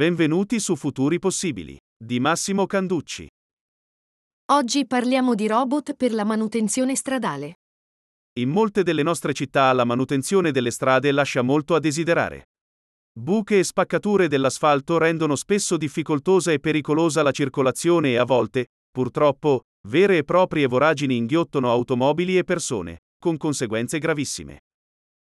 Benvenuti su Futuri Possibili di Massimo Canducci. Oggi parliamo di robot per la manutenzione stradale. In molte delle nostre città la manutenzione delle strade lascia molto a desiderare. Buche e spaccature dell'asfalto rendono spesso difficoltosa e pericolosa la circolazione e a volte, purtroppo, vere e proprie voragini inghiottono automobili e persone, con conseguenze gravissime.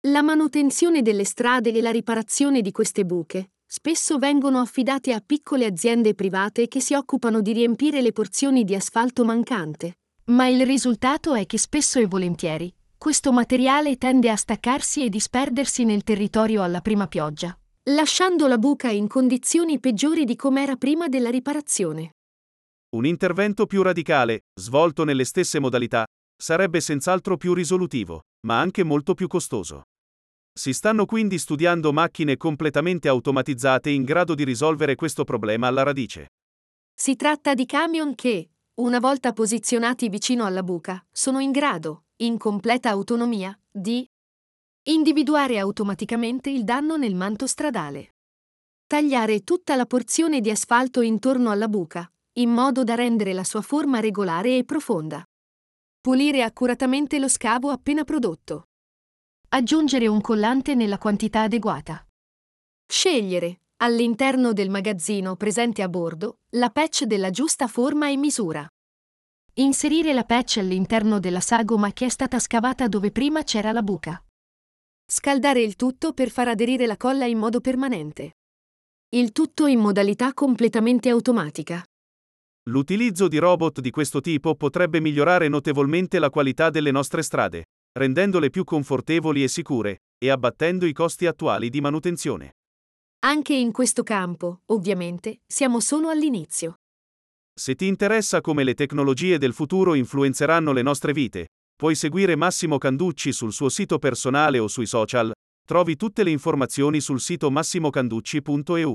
La manutenzione delle strade e la riparazione di queste buche spesso vengono affidate a piccole aziende private che si occupano di riempire le porzioni di asfalto mancante. Ma il risultato è che spesso e volentieri questo materiale tende a staccarsi e disperdersi nel territorio alla prima pioggia, lasciando la buca in condizioni peggiori di com'era prima della riparazione. Un intervento più radicale, svolto nelle stesse modalità, sarebbe senz'altro più risolutivo, ma anche molto più costoso. Si stanno quindi studiando macchine completamente automatizzate in grado di risolvere questo problema alla radice. Si tratta di camion che, una volta posizionati vicino alla buca, sono in grado, in completa autonomia, di individuare automaticamente il danno nel manto stradale. Tagliare tutta la porzione di asfalto intorno alla buca, in modo da rendere la sua forma regolare e profonda. Pulire accuratamente lo scavo appena prodotto. Aggiungere un collante nella quantità adeguata. Scegliere, all'interno del magazzino presente a bordo, la patch della giusta forma e misura. Inserire la patch all'interno della sagoma che è stata scavata dove prima c'era la buca. Scaldare il tutto per far aderire la colla in modo permanente. Il tutto in modalità completamente automatica. L'utilizzo di robot di questo tipo potrebbe migliorare notevolmente la qualità delle nostre strade, rendendole più confortevoli e sicure, e abbattendo i costi attuali di manutenzione. Anche in questo campo, ovviamente, siamo solo all'inizio. Se ti interessa come le tecnologie del futuro influenzeranno le nostre vite, puoi seguire Massimo Canducci sul suo sito personale o sui social, trovi tutte le informazioni sul sito massimocanducci.eu.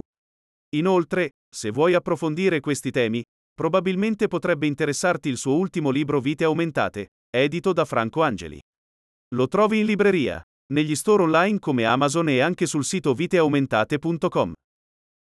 Inoltre, se vuoi approfondire questi temi, probabilmente potrebbe interessarti il suo ultimo libro Vite aumentate, edito da Franco Angeli. Lo trovi in libreria, negli store online come Amazon e anche sul sito viteaumentate.com.